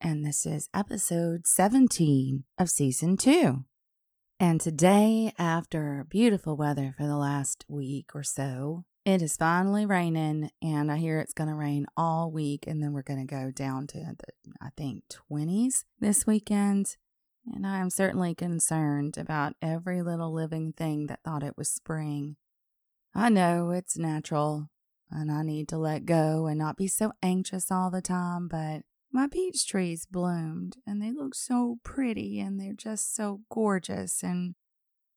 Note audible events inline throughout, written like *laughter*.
and this is episode 17 of season 2. And today, after beautiful weather for the last week or so, it is finally raining, and I hear it's going to rain all week, and then we're going to go down to the, I think, 20s this weekend. And I am certainly concerned about every little living thing that thought it was spring. I know it's natural, and I need to let go and not be so anxious all the time, but my peach trees bloomed and they look so pretty and they're just so gorgeous and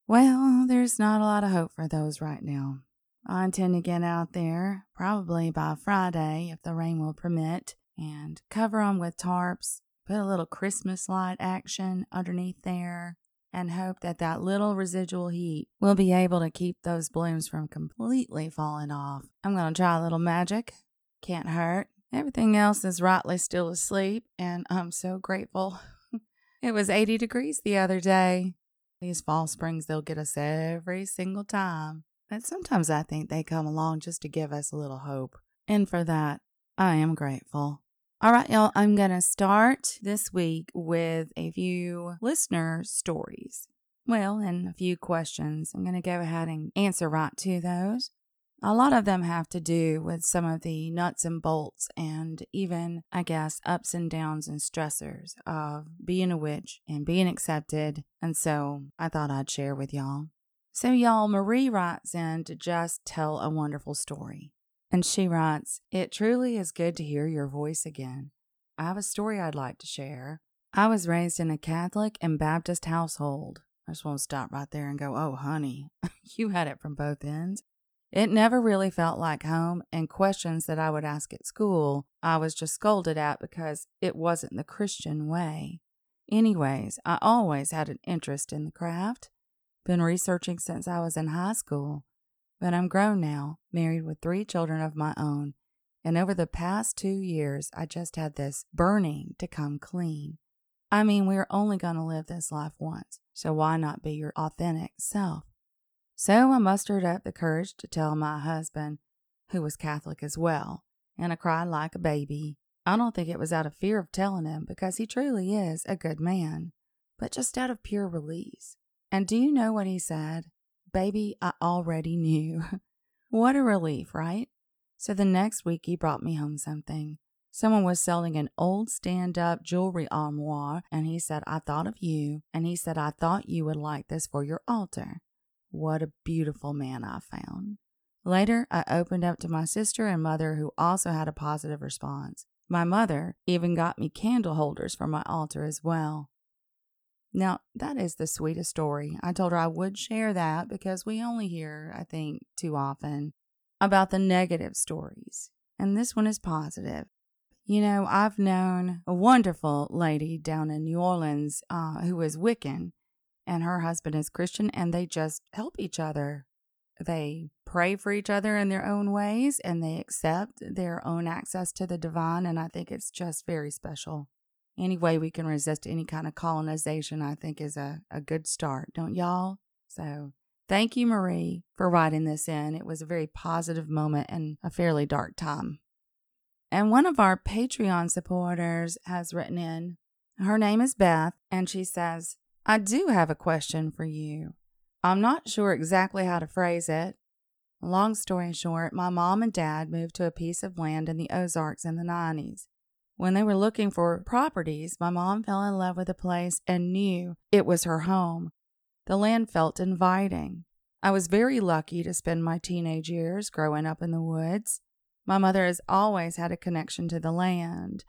well, there's not a lot of hope for those right now. I intend to get out there probably by Friday if the rain will permit and cover them with tarps, put a little Christmas light action underneath there and hope that that little residual heat will be able to keep those blooms from completely falling off. I'm going to try a little magic. Can't hurt. Everything else is rightly still asleep, and I'm so grateful. *laughs* it was 80 degrees the other day. These fall springs, they'll get us every single time. But sometimes I think they come along just to give us a little hope. And for that, I am grateful. All right, y'all, I'm going to start this week with a few listener stories. Well, and a few questions. I'm going to go ahead and answer right to those. A lot of them have to do with some of the nuts and bolts and even, I guess, ups and downs and stressors of being a witch and being accepted. And so I thought I'd share with y'all. So, y'all, Marie writes in to just tell a wonderful story. And she writes, It truly is good to hear your voice again. I have a story I'd like to share. I was raised in a Catholic and Baptist household. I just want to stop right there and go, Oh, honey, *laughs* you had it from both ends. It never really felt like home, and questions that I would ask at school, I was just scolded at because it wasn't the Christian way. Anyways, I always had an interest in the craft. Been researching since I was in high school. But I'm grown now, married with three children of my own, and over the past two years, I just had this burning to come clean. I mean, we're only going to live this life once, so why not be your authentic self? So I mustered up the courage to tell my husband, who was Catholic as well, and I cried like a baby. I don't think it was out of fear of telling him because he truly is a good man, but just out of pure release. And do you know what he said? Baby, I already knew. *laughs* what a relief, right? So the next week, he brought me home something. Someone was selling an old stand up jewelry armoire, and he said, I thought of you, and he said, I thought you would like this for your altar. What a beautiful man I found. Later, I opened up to my sister and mother, who also had a positive response. My mother even got me candle holders for my altar as well. Now, that is the sweetest story. I told her I would share that because we only hear, I think, too often about the negative stories. And this one is positive. You know, I've known a wonderful lady down in New Orleans uh, who is Wiccan, and her husband is Christian, and they just help each other. They pray for each other in their own ways, and they accept their own access to the divine. And I think it's just very special any way we can resist any kind of colonization, I think is a, a good start, don't y'all? So thank you, Marie, for writing this in. It was a very positive moment and a fairly dark time. And one of our Patreon supporters has written in. Her name is Beth, and she says, I do have a question for you. I'm not sure exactly how to phrase it. Long story short, my mom and dad moved to a piece of land in the Ozarks in the 90s. When they were looking for properties, my mom fell in love with the place and knew it was her home. The land felt inviting. I was very lucky to spend my teenage years growing up in the woods. My mother has always had a connection to the land,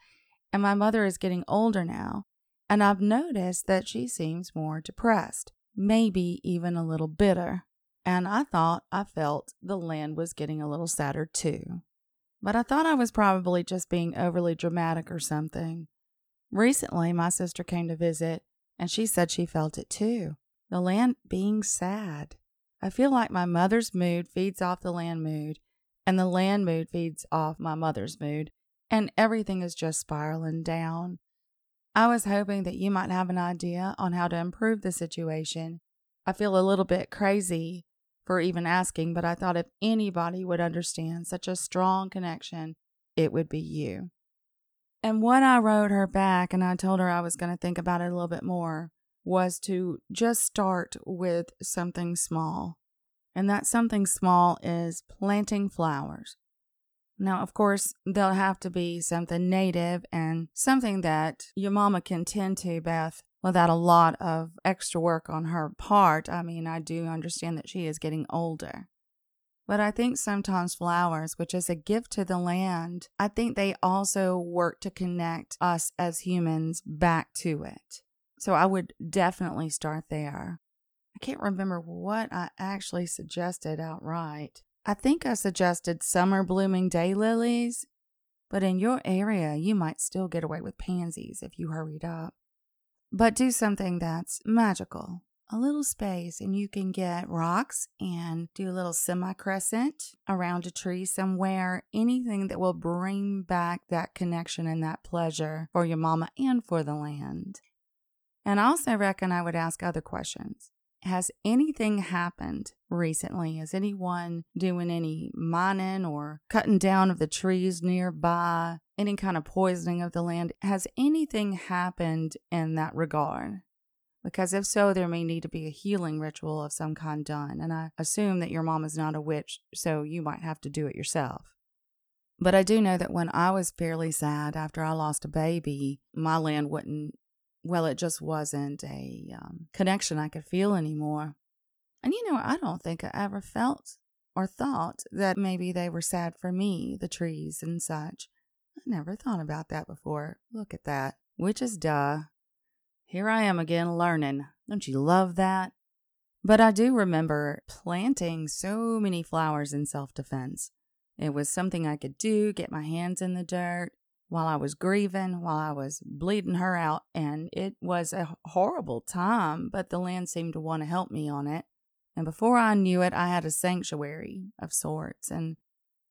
and my mother is getting older now, and I've noticed that she seems more depressed, maybe even a little bitter. And I thought I felt the land was getting a little sadder too but I thought I was probably just being overly dramatic or something. Recently, my sister came to visit, and she said she felt it too the land being sad. I feel like my mother's mood feeds off the land mood, and the land mood feeds off my mother's mood, and everything is just spiraling down. I was hoping that you might have an idea on how to improve the situation. I feel a little bit crazy for even asking, but I thought if anybody would understand such a strong connection, it would be you. And what I wrote her back, and I told her I was going to think about it a little bit more, was to just start with something small. And that something small is planting flowers. Now, of course, they'll have to be something native and something that your mama can tend to, Beth, without a lot of extra work on her part. I mean, I do understand that she is getting older. But I think sometimes flowers, which is a gift to the land, I think they also work to connect us as humans back to it. So I would definitely start there. I can't remember what I actually suggested outright. I think I suggested summer blooming daylilies, but in your area, you might still get away with pansies if you hurried up. But do something that's magical, a little space and you can get rocks and do a little semi crescent around a tree somewhere, anything that will bring back that connection and that pleasure for your mama and for the land. And I also reckon I would ask other questions. Has anything happened recently? Is anyone doing any mining or cutting down of the trees nearby? Any kind of poisoning of the land? Has anything happened in that regard? Because if so, there may need to be a healing ritual of some kind done. And I assume that your mom is not a witch, so you might have to do it yourself. But I do know that when I was fairly sad after I lost a baby, my land wouldn't, well, it just wasn't a um, connection I could feel anymore. And you know, I don't think I ever felt or thought that maybe they were sad for me, the trees and such. I never thought about that before. Look at that. Which is duh. Here I am again learning. Don't you love that? But I do remember planting so many flowers in self defense. It was something I could do, get my hands in the dirt while I was grieving, while I was bleeding her out, and it was a horrible time, but the land seemed to want to help me on it. And before I knew it, I had a sanctuary of sorts. And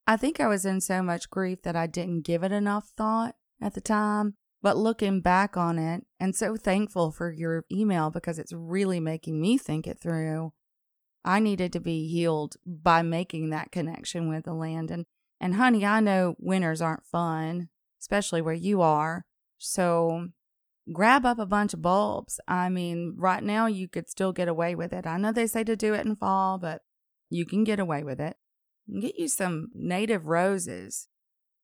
I think I was in so much grief that I didn't give it enough thought at the time. But looking back on it, and so thankful for your email because it's really making me think it through. I needed to be healed by making that connection with the land. And, and honey, I know winters aren't fun, especially where you are. So grab up a bunch of bulbs. I mean, right now you could still get away with it. I know they say to do it in fall, but you can get away with it. Get you some native roses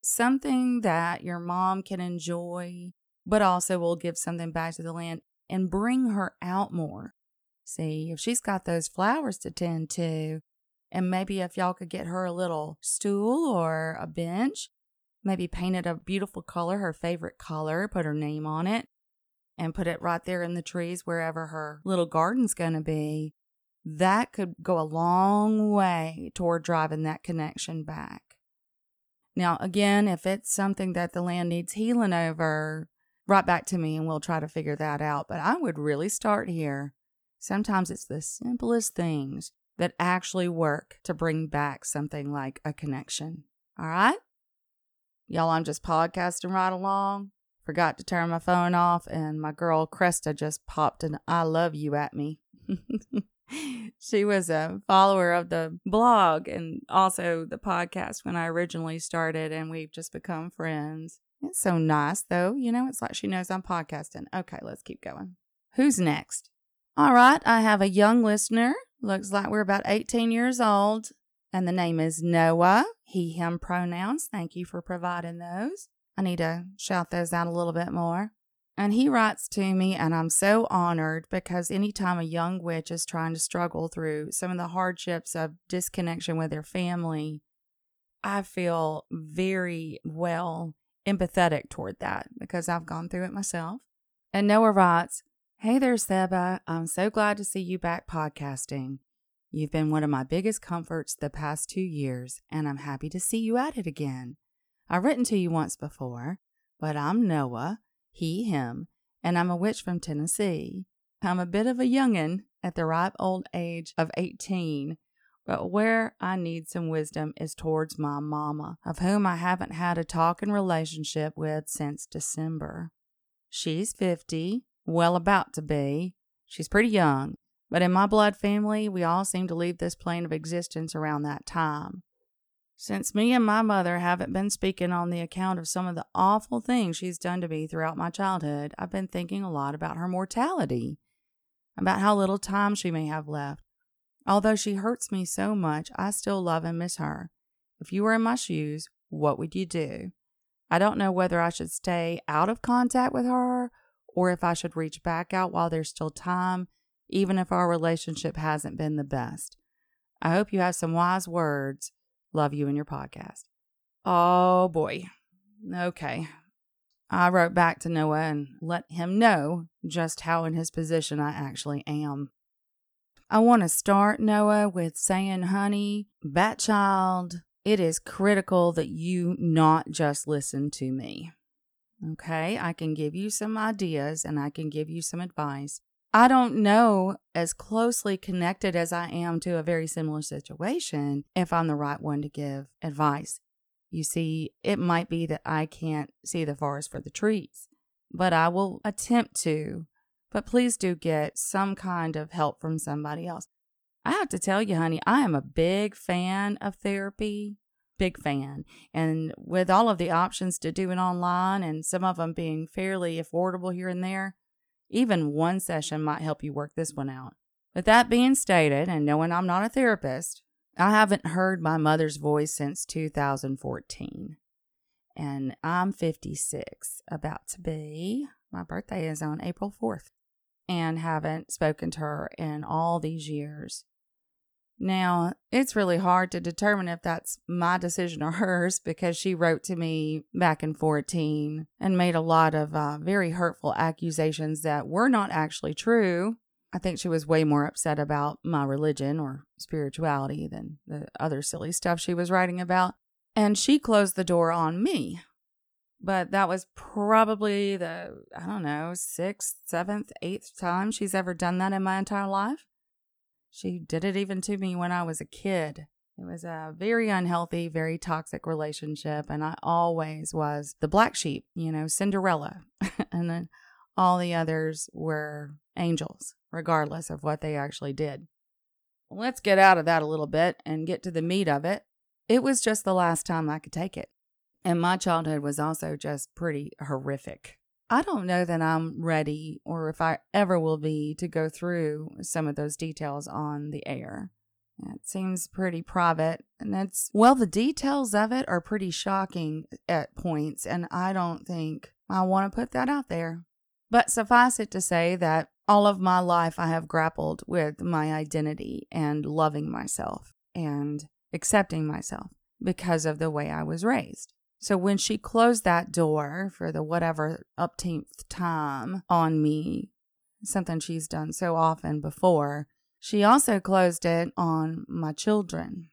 something that your mom can enjoy, but also will give something back to the land and bring her out more. See, if she's got those flowers to tend to, and maybe if y'all could get her a little stool or a bench, maybe paint it a beautiful color, her favorite color, put her name on it, and put it right there in the trees wherever her little garden's going to be, that could go a long way toward driving that connection back. Now, again, if it's something that the land needs healing over, right back to me and we'll try to figure that out. But I would really start here. Sometimes it's the simplest things that actually work to bring back something like a connection. All right? Y'all, I'm just podcasting right along. Forgot to turn my phone off, and my girl Cresta just popped an I love you at me. *laughs* she was a follower of the blog and also the podcast when I originally started, and we've just become friends. It's so nice, though. You know, it's like she knows I'm podcasting. Okay, let's keep going. Who's next? All right, I have a young listener. Looks like we're about 18 years old, and the name is Noah. He, him pronouns. Thank you for providing those. I need to shout those out a little bit more. And he writes to me, and I'm so honored because anytime a young witch is trying to struggle through some of the hardships of disconnection with their family, I feel very well empathetic toward that because I've gone through it myself. And Noah writes, Hey there, Seba. I'm so glad to see you back podcasting. You've been one of my biggest comforts the past two years, and I'm happy to see you at it again. I've written to you once before, but I'm Noah he, him, and I'm a witch from Tennessee. I'm a bit of a youngin' at the ripe old age of 18, but where I need some wisdom is towards my mama, of whom I haven't had a talking relationship with since December. She's 50, well about to be. She's pretty young, but in my blood family, we all seem to leave this plane of existence around that time. Since me and my mother haven't been speaking on the account of some of the awful things she's done to me throughout my childhood, I've been thinking a lot about her mortality, about how little time she may have left. Although she hurts me so much, I still love and miss her. If you were in my shoes, what would you do? I don't know whether I should stay out of contact with her or if I should reach back out while there's still time, even if our relationship hasn't been the best. I hope you have some wise words Love you and your podcast. Oh boy. Okay. I wrote back to Noah and let him know just how in his position I actually am. I want to start, Noah, with saying, honey, bat child, it is critical that you not just listen to me. Okay, I can give you some ideas and I can give you some advice, I don't know as closely connected as I am to a very similar situation if I'm the right one to give advice. You see, it might be that I can't see the forest for the trees, but I will attempt to. But please do get some kind of help from somebody else. I have to tell you, honey, I am a big fan of therapy. Big fan. And with all of the options to do it online and some of them being fairly affordable here and there, even one session might help you work this one out. With that being stated, and knowing I'm not a therapist, I haven't heard my mother's voice since 2014. And I'm 56, about to be. My birthday is on April 4th, and haven't spoken to her in all these years. Now, it's really hard to determine if that's my decision or *laughs* hers because she wrote to me back in 14 and made a lot of uh, very hurtful accusations that were not actually true. I think she was way more upset about my religion or spirituality than the other silly stuff she was writing about. And she closed the door on me. But that was probably the, I don't know, sixth, seventh, eighth time she's ever done that in my entire life. She did it even to me when I was a kid. It was a very unhealthy, very toxic relationship, and I always was the black sheep, you know, Cinderella. *laughs* and then all the others were angels, regardless of what they actually did. Let's get out of that a little bit and get to the meat of it. It was just the last time I could take it. And my childhood was also just pretty horrific. I don't know that I'm ready or if I ever will be to go through some of those details on the air. It seems pretty private, and that's well, the details of it are pretty shocking at points, and I don't think I want to put that out there. But suffice it to say that all of my life I have grappled with my identity and loving myself and accepting myself because of the way I was raised. So when she closed that door for the whatever upteenth time on me, something she's done so often before, she also closed it on my children.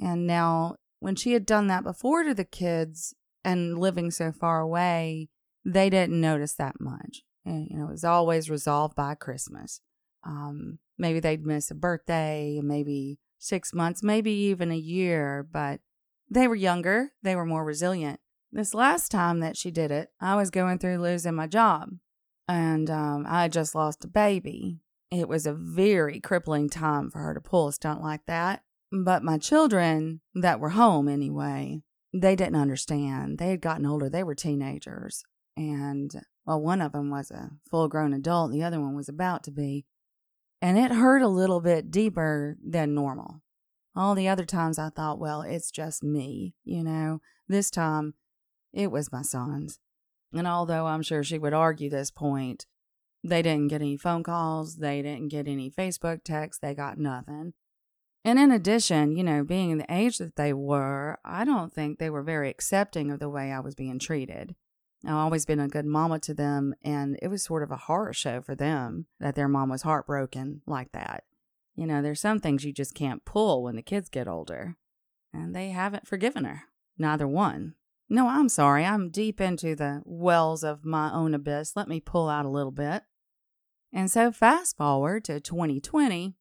And now, when she had done that before to the kids and living so far away, they didn't notice that much. And, you know, it was always resolved by Christmas. Um, maybe they'd miss a birthday, maybe six months, maybe even a year, but they were younger, they were more resilient. This last time that she did it, I was going through losing my job, and um, I had just lost a baby. It was a very crippling time for her to pull a stunt like that. But my children, that were home anyway, they didn't understand. They had gotten older, they were teenagers. And, well, one of them was a full grown adult, the other one was about to be. And it hurt a little bit deeper than normal. All the other times I thought, well, it's just me, you know. This time, it was my sons. And although I'm sure she would argue this point, they didn't get any phone calls, they didn't get any Facebook texts, they got nothing. And in addition, you know, being the age that they were, I don't think they were very accepting of the way I was being treated. I've always been a good mama to them, and it was sort of a horror show for them that their mom was heartbroken like that. You know, there's some things you just can't pull when the kids get older. And they haven't forgiven her, neither one. No, I'm sorry. I'm deep into the wells of my own abyss. Let me pull out a little bit. And so, fast forward to 2020,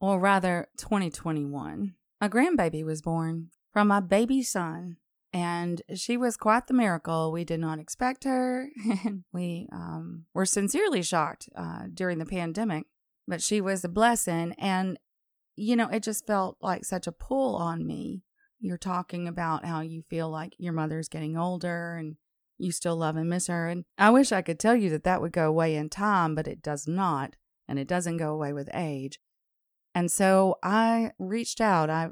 or rather 2021, a grandbaby was born from my baby son. And she was quite the miracle. We did not expect her. *laughs* we um, were sincerely shocked uh, during the pandemic, but she was a blessing. And, you know, it just felt like such a pull on me. You're talking about how you feel like your mother's getting older and you still love and miss her. And I wish I could tell you that that would go away in time, but it does not. And it doesn't go away with age. And so I reached out. I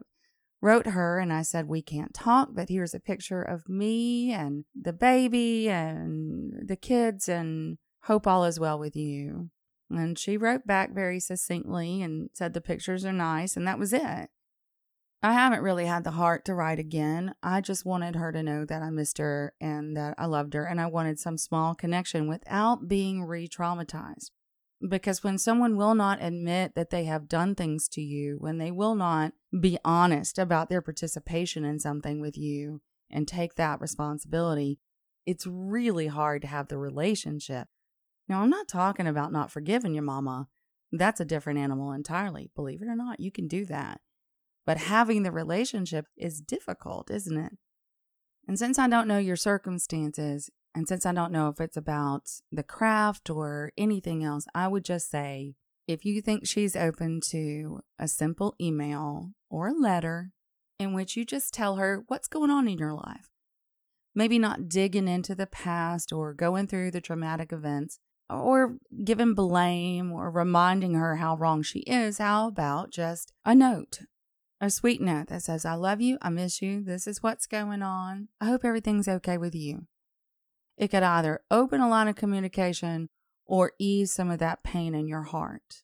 wrote her and I said, We can't talk, but here's a picture of me and the baby and the kids, and hope all is well with you. And she wrote back very succinctly and said the pictures are nice, and that was it. I haven't really had the heart to write again. I just wanted her to know that I missed her and that I loved her, and I wanted some small connection without being re traumatized. Because when someone will not admit that they have done things to you, when they will not be honest about their participation in something with you and take that responsibility, it's really hard to have the relationship. Now, I'm not talking about not forgiving your mama. That's a different animal entirely. Believe it or not, you can do that. But having the relationship is difficult, isn't it? And since I don't know your circumstances, and since I don't know if it's about the craft or anything else, I would just say if you think she's open to a simple email or a letter in which you just tell her what's going on in your life, maybe not digging into the past or going through the traumatic events or giving blame or reminding her how wrong she is, how about just a note? A sweet note that says, I love you, I miss you, this is what's going on. I hope everything's okay with you. It could either open a line of communication or ease some of that pain in your heart.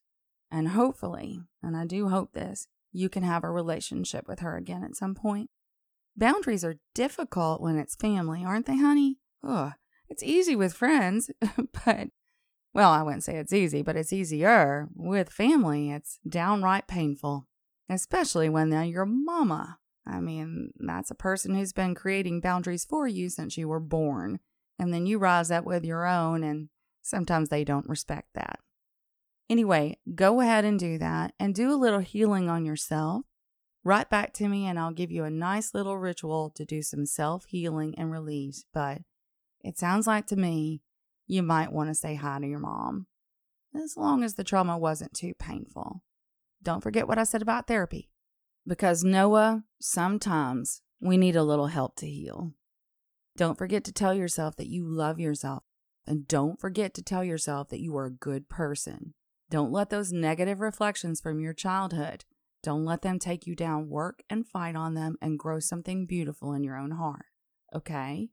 And hopefully, and I do hope this, you can have a relationship with her again at some point. Boundaries are difficult when it's family, aren't they, honey? Ugh, it's easy with friends, *laughs* but, well, I wouldn't say it's easy, but it's easier. With family, it's downright painful, especially when they're your mama. I mean, that's a person who's been creating boundaries for you since you were born and then you rise up with your own, and sometimes they don't respect that. Anyway, go ahead and do that and do a little healing on yourself. Write back to me, and I'll give you a nice little ritual to do some self healing and release. But it sounds like to me you might want to say hi to your mom, as long as the trauma wasn't too painful. Don't forget what I said about therapy, because Noah, sometimes we need a little help to heal. Don't forget to tell yourself that you love yourself. And don't forget to tell yourself that you are a good person. Don't let those negative reflections from your childhood, don't let them take you down. Work and fight on them and grow something beautiful in your own heart. Okay?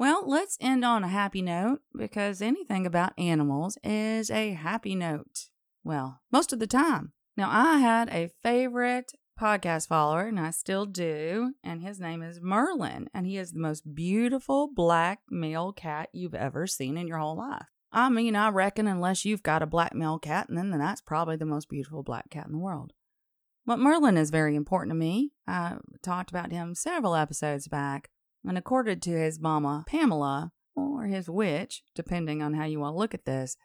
Well, let's end on a happy note because anything about animals is a happy note. Well, most of the time. Now, I had a favorite podcast follower, and I still do. And his name is Merlin, and he is the most beautiful black male cat you've ever seen in your whole life. I mean, I reckon unless you've got a black male cat, and then that's probably the most beautiful black cat in the world. But Merlin is very important to me. I talked about him several episodes back, and according to his mama, Pamela, or his witch, depending on how you to look at this,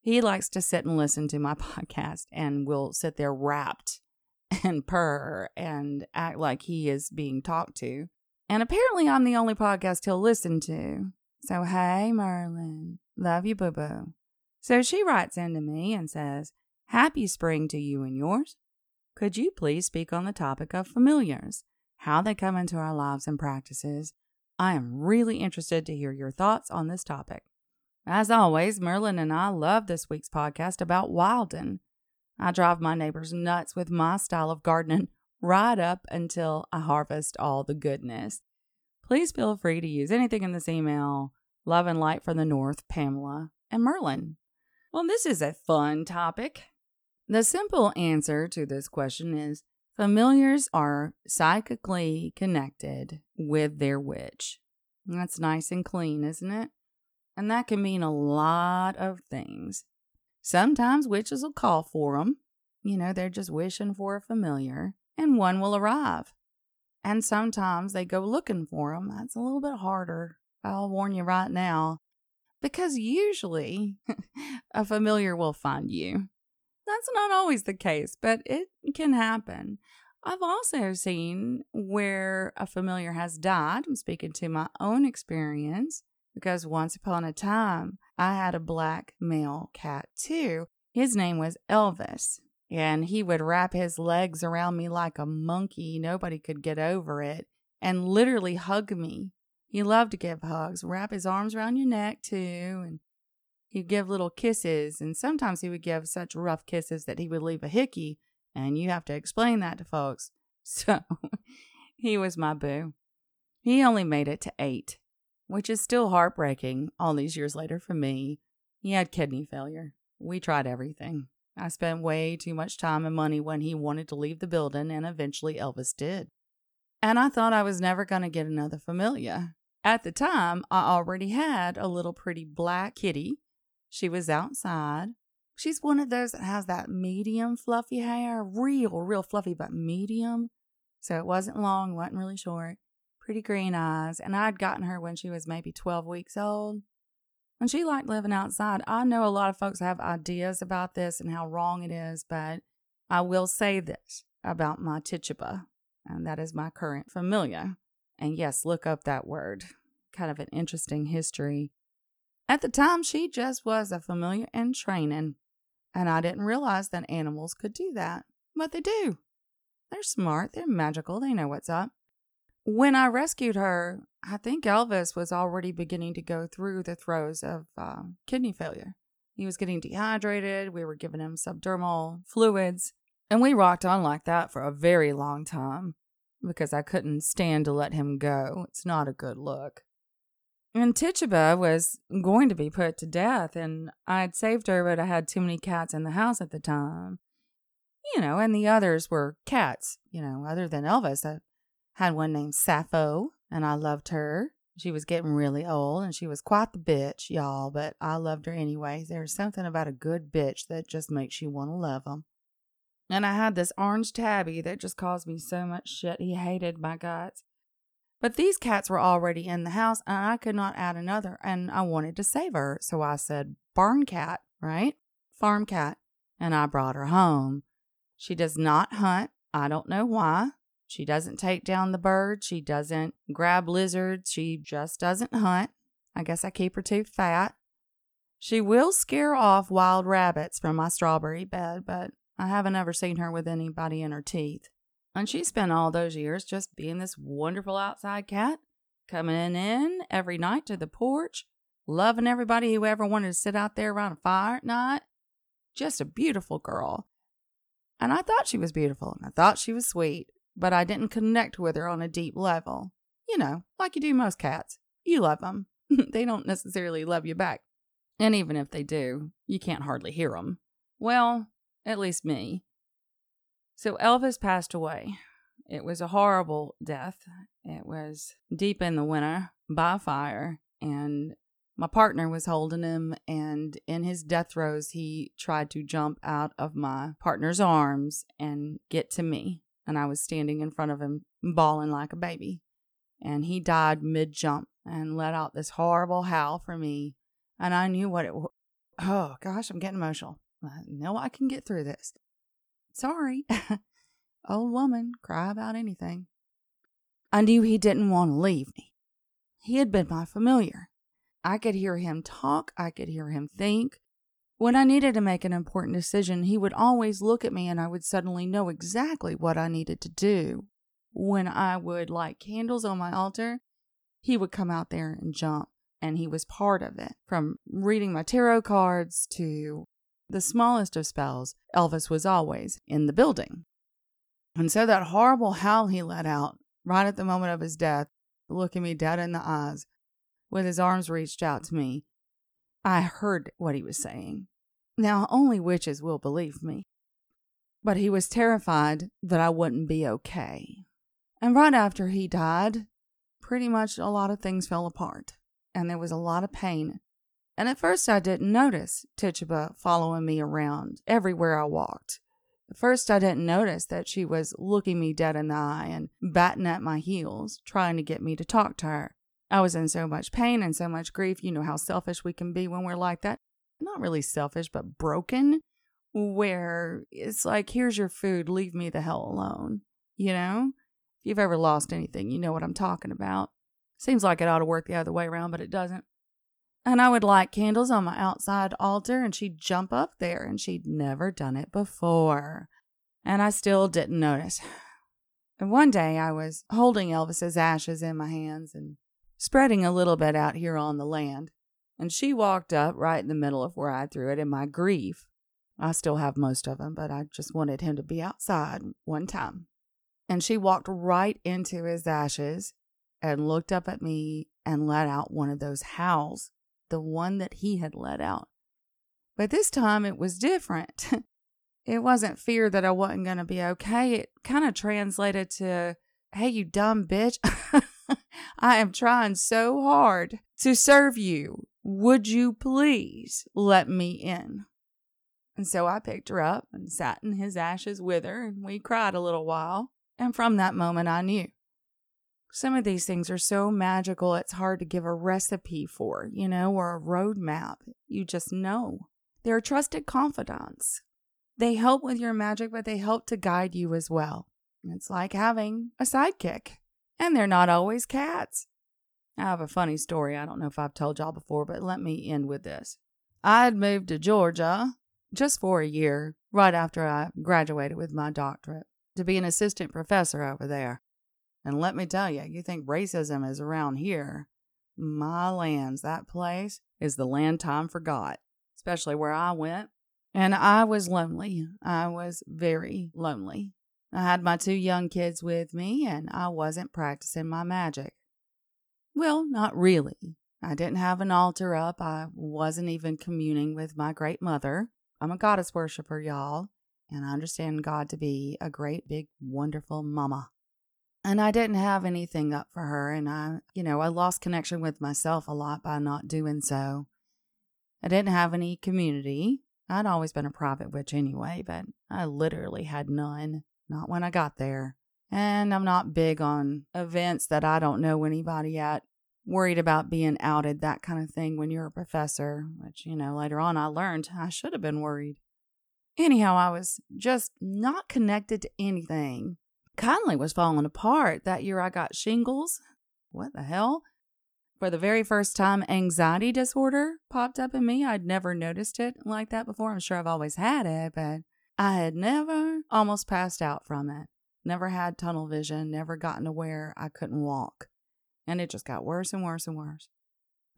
he likes to sit and listen to my *laughs* podcast and will sit there wrapped and purr and act like he is being talked to. And apparently, I'm the only podcast he'll listen to. So, hey, Merlin, love you, boo boo. So she writes into me and says, Happy spring to you and yours. Could you please speak on the topic of familiars, how they come into our lives and practices? I am really interested to hear your thoughts on this topic. As always, Merlin and I love this week's podcast about wilding. I drive my neighbors nuts with my style of gardening *laughs* right up until I harvest all the goodness. Please feel free to use anything in this email. Love and light from the north, Pamela and Merlin. Well, this is a fun topic. The simple answer to this question is familiars are psychically connected with their witch. That's nice and clean, isn't it? And that can mean a lot of things. Sometimes witches will call for them. You know, they're just wishing for a familiar, and one will arrive. And sometimes they go looking for them. That's a little bit harder. I'll warn you right now. Because usually *laughs* a familiar will find you. That's not always the case, but it can happen. I've also seen where a familiar has died. I'm speaking to my own experience because once upon a time I had a black male cat too. His name was Elvis, and he would wrap his legs around me like a monkey. Nobody could get over it, and literally hug me. He loved to give hugs, wrap his arms around your neck too, and he'd give little kisses. And sometimes he would give such rough kisses that he would leave a hickey and you have to explain that to folks. *laughs* So he was my boo. He only made it to eight, which is still heartbreaking all these years later for me. He had kidney failure. We tried everything. I spent way too much time and money when he wanted to leave the building, and eventually Elvis did. And I thought I was never going to get another familia. At the time, I already had a little pretty black kitty. She was outside. She's one of those that has that medium fluffy hair, real, real fluffy, but medium. So it wasn't long, wasn't really short. Pretty green eyes. And I'd gotten her when she was maybe 12 weeks old. And she liked living outside. I know a lot of folks have ideas about this and how wrong it is, but I will say this about my Tituba, and that is my current familia. And yes, look up that word. Kind of an interesting history. At the time, she just was a familiar in training. And I didn't realize that animals could do that. But they do. They're smart, they're magical, they know what's up. When I rescued her, I think Elvis was already beginning to go through the throes of uh, kidney failure. He was getting dehydrated, we were giving him subdermal fluids, and we rocked on like that for a very long time because I couldn't stand to let him go. It's not a good look. And Tituba was going to be put to death, and I'd saved her, but I had too many cats in the house at the time. You know, and the others were cats, you know, other than Elvis. I had one named Sappho, and I loved her. She was getting really old, and she was quite the bitch, y'all, but I loved her anyway. There's something about a good bitch that just makes you want to love them. And I had this orange tabby that just caused me so much shit. He hated my guts. But these cats were already in the house and I could not add another and I wanted to save her. So I said, barn cat, right? Farm cat. And I brought her home. She does not hunt. I don't know why. She doesn't take down the birds. She doesn't grab lizards. She just doesn't hunt. I guess I keep her too fat. She will scare off wild rabbits from my strawberry bed, but I haven't ever seen her with anybody in her teeth. And she spent all those years just being this wonderful outside cat, coming in every night to the porch, loving everybody who ever wanted to sit out there around a fire at night. Just a beautiful girl. And I thought she was beautiful and I thought she was sweet, but I didn't connect with her on a deep level. You know, like you do most cats. You love them. *laughs* they don't necessarily love you back. And even if they do, you can't hardly hear them. Well, at least me. So Elvis passed away. It was a horrible death. It was deep in the winter by fire, and my partner was holding him. And in his death throes, he tried to jump out of my partner's arms and get to me. And I was standing in front of him, bawling like a baby. And he died mid jump and let out this horrible howl for me. And I knew what it was. Oh, gosh, I'm getting emotional. I know I can get through this. Sorry. *laughs* Old woman, cry about anything. I knew he didn't want to leave me. He had been my familiar. I could hear him talk, I could hear him think. When I needed to make an important decision, he would always look at me and I would suddenly know exactly what I needed to do. When I would light candles on my altar, he would come out there and jump, and he was part of it. From reading my tarot cards to the smallest of spells, Elvis was always in the building. And so that horrible howl he let out right at the moment of his death, looking me dead in the eyes, with his arms reached out to me, I heard what he was saying. Now, only witches will believe me. But he was terrified that I wouldn't be okay. And right after he died, pretty much a lot of things fell apart, and there was a lot of pain and at first I didn't notice Tituba following me around everywhere I walked. At first, I didn't notice that she was looking me dead in the eye and batting at my heels, trying to get me to talk to her. I was in so much pain and so much grief. You know how selfish we can be when we're like that. Not really selfish, but broken, where it's like, here's your food, leave me the hell alone. You know? If you've ever lost anything, you know what I'm talking about. Seems like it ought to work the other way around, but it doesn't. And I would light candles on my outside altar, and she'd jump up there, and she'd never done it before. And I still didn't notice. And one day I was holding Elvis's ashes in my hands and spreading a little bit out here on the land. And she walked up right in the middle of where I threw it in my grief. I still have most of them, but I just wanted him to be outside one time. And she walked right into his ashes and looked up at me and let out one of those howls, the one that he had let out. But this time it was different. *laughs* it wasn't fear that I wasn't going to be okay. It kind of translated to, hey, you dumb bitch. *laughs* I am trying so hard to serve you. Would you please let me in? And so I picked her up and sat in his ashes with her, and we cried a little while. And from that moment, I knew. Some of these things are so magical, it's hard to give a recipe for, you know, or a roadmap. You just know. They're trusted confidants. They help with your magic, but they help to guide you as well. It's like having a sidekick. And they're not always cats. I have a funny story. I don't know if I've told y'all before, but let me end with this. I had moved to Georgia just for a year, right after I graduated with my doctorate, to be an assistant professor over there. And let me tell you, you think racism is around here. My lands, that place is the land time forgot, especially where I went. And I was lonely. I was very lonely. I had my two young kids with me, and I wasn't practicing my magic. Well, not really. I didn't have an altar up. I wasn't even communing with my great mother. I'm a goddess worshiper, y'all, and I understand God to be a great, big, wonderful mama. And I didn't have anything up for her, and I, you know, I lost connection with myself a lot by not doing so. I didn't have any community. I'd always been a private witch anyway, but I literally had none. Not when I got there. And I'm not big on events that I don't know anybody at. Worried about being outed, that kind of thing when you're a professor, which, you know, later on I learned I should have been worried. Anyhow, I was just not connected to anything. Conley was falling apart. That year I got shingles. What the hell? For the very first time, anxiety disorder popped up in me. I'd never noticed it like that before. I'm sure I've always had it, but I had never almost passed out from it. Never had tunnel vision, never gotten to where I couldn't walk. And it just got worse and worse and worse.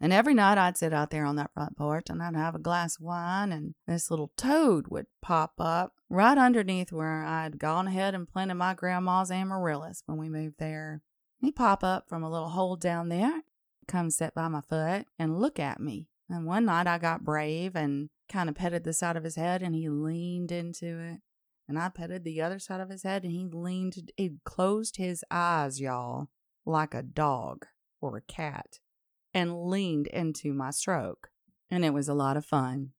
And every night I'd sit out there on that front porch and I'd have a glass of wine, and this little toad would pop up right underneath where I'd gone ahead and planted my grandma's amaryllis when we moved there. He'd pop up from a little hole down there, come sit by my foot, and look at me. And one night I got brave and kind of petted the side of his head and he leaned into it. And I petted the other side of his head and he leaned, he closed his eyes, y'all, like a dog or a cat, and leaned into my stroke. And it was a lot of fun.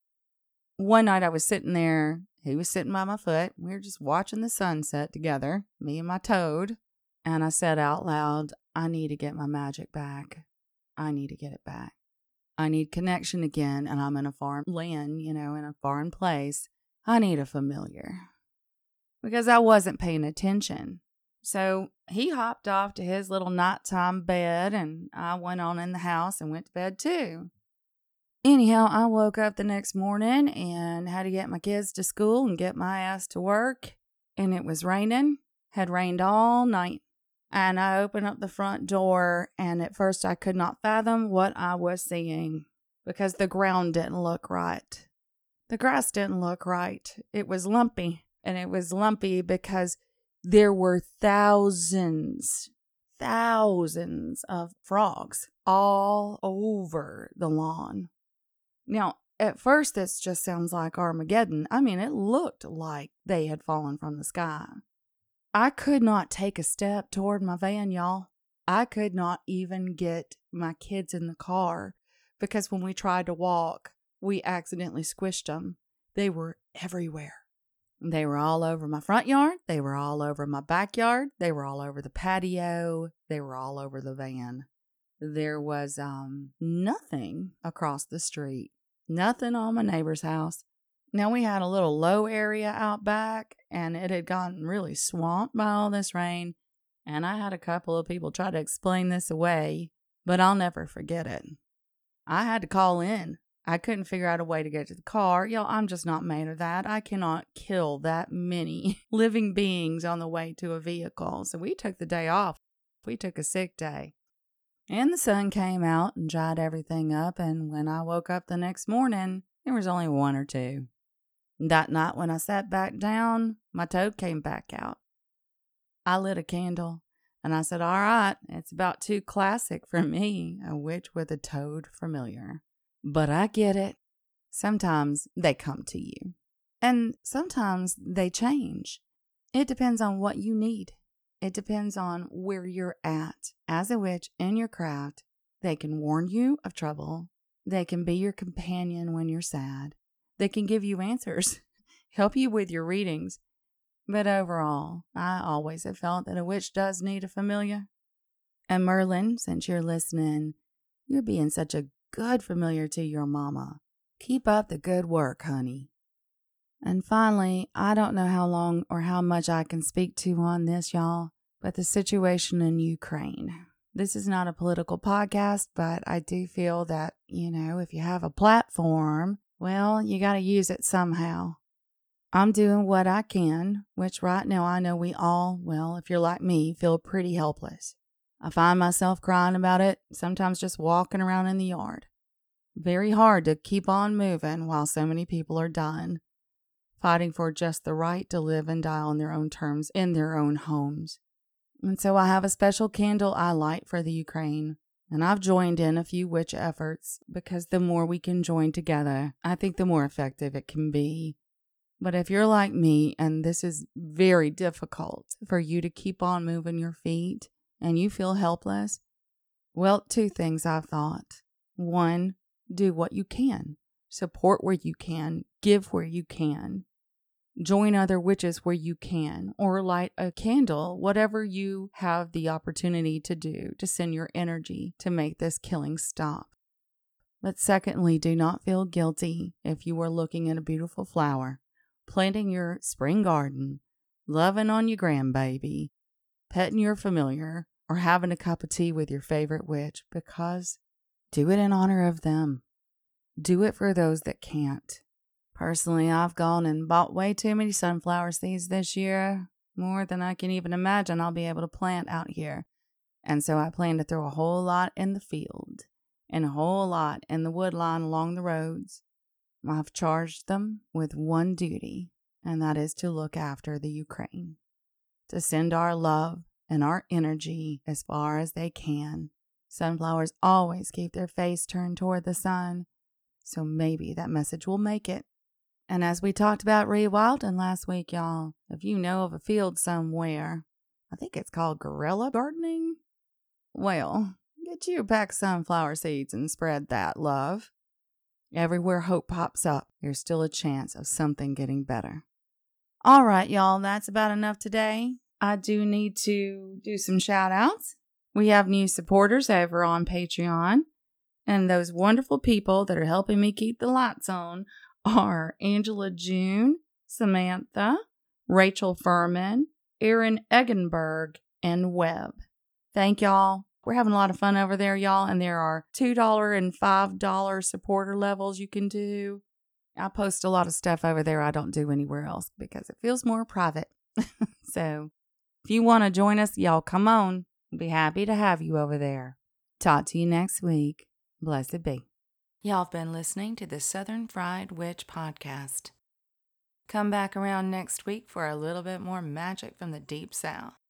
One night I was sitting there, he was sitting by my foot. We were just watching the sunset together, me and my toad. And I said out loud, I need to get my magic back. I need to get it back. I need connection again, and I'm in a foreign land, you know, in a foreign place. I need a familiar. Because I wasn't paying attention. So he hopped off to his little nighttime bed, and I went on in the house and went to bed too. Anyhow, I woke up the next morning and had to get my kids to school and get my ass to work. And it was raining, had rained all night and I opened up the front door, and at first I could not fathom what I was seeing because the ground didn't look right. The grass didn't look right. It was lumpy, and it was lumpy because there were thousands, thousands of frogs all over the lawn. Now, at first, this just sounds like Armageddon. I mean, it looked like they had fallen from the sky. I could not take a step toward my van, y'all. I could not even get my kids in the car because when we tried to walk, we accidentally squished them. They were everywhere. They were all over my front yard. They were all over my backyard. They were all over the patio. They were all over the van. There was um nothing across the street. Nothing on my neighbor's house. Now we had a little low area out back and it had gotten really swamped by all this rain. And I had a couple of people try to explain this away, but I'll never forget it. I had to call in I couldn't figure out a way to get to the car. Yo, I'm just not made of that. I cannot kill that many *laughs* living beings on the way to a vehicle. So we took the day off. We took a sick day. And the sun came out and dried everything up. And when I woke up the next morning, there was only one or two. That night, when I sat back down, my toad came back out. I lit a candle and I said, All right, it's about too classic for me, a witch with a toad familiar. But I get it. Sometimes they come to you, and sometimes they change. It depends on what you need. It depends on where you're at. As a witch in your craft, they can warn you of trouble. They can be your companion when you're sad. They can give you answers, *laughs* help you with your readings. But overall, I always have felt that a witch does need a familiar. And Merlin, since you're listening, you're being such a good familiar to your mama. Keep up the good work, honey. And finally, I don't know how long or how much I can speak to on this, y'all, but the situation in Ukraine. This is not a political podcast, but I do feel that, you know, if you have a platform, well, you got to use it somehow. I'm doing what I can, which right now I know we all, well, if you're like me, feel pretty helpless. I find myself crying about it, sometimes just walking around in the yard. Very hard to keep on moving while so many people are dying, fighting for just the right to live and die on their own terms in their own homes. And so I have a special candle I light for the Ukraine. And I've joined in a few witch efforts because the more we can join together, I think the more effective it can be. But if you're like me and this is very difficult for you to keep on moving your feet, and you feel helpless, well, two things I've thought. One, do what you can, support where you can, give where you can, join other witches where you can, or light a candle, whatever you have the opportunity to do to send your energy to make this killing stop. But secondly, do not feel guilty if you are looking at a beautiful flower, planting your spring garden, loving on your grandbaby, petting your familiar, or having a cup of tea with your favorite witch because do it in honor of them. Do it for those that can't. Personally, I've gone and bought way too many sunflower seeds this year, more than I can even imagine I'll be able to plant out here. And so I plan to throw a whole lot in the field and a whole lot in the woodline along the roads. I've charged them with one duty, and that is to look after the Ukraine, to send our love and our energy as far as they can. Sunflowers always keep their face turned toward the sun, so maybe that message will make it. And as we talked about rewilding last week, y'all, if you know of a field somewhere, I think it's called guerrilla gardening. Well, get you pack sunflower seeds and spread that love. Everywhere hope pops up, there's still a chance of something getting better. All right, y'all, that's about enough today. I do need to do some shout outs. We have new supporters over on Patreon, and those wonderful people that are helping me keep the lights on are Angela June, Samantha, Rachel Furman, Erin Eggenberg, and Webb. Thank y'all. We're having a lot of fun over there, y'all, and there are $2 and $5 supporter levels you can do. I post a lot of stuff over there I don't do anywhere else because it feels more private. *laughs* so if you want to join us, y'all come on. We'll be happy to have you over there. Talk to you next week. Blessed be. Y'all have been listening to the Southern Fried Witch podcast. Come back around next week for a little bit more magic from the Deep South.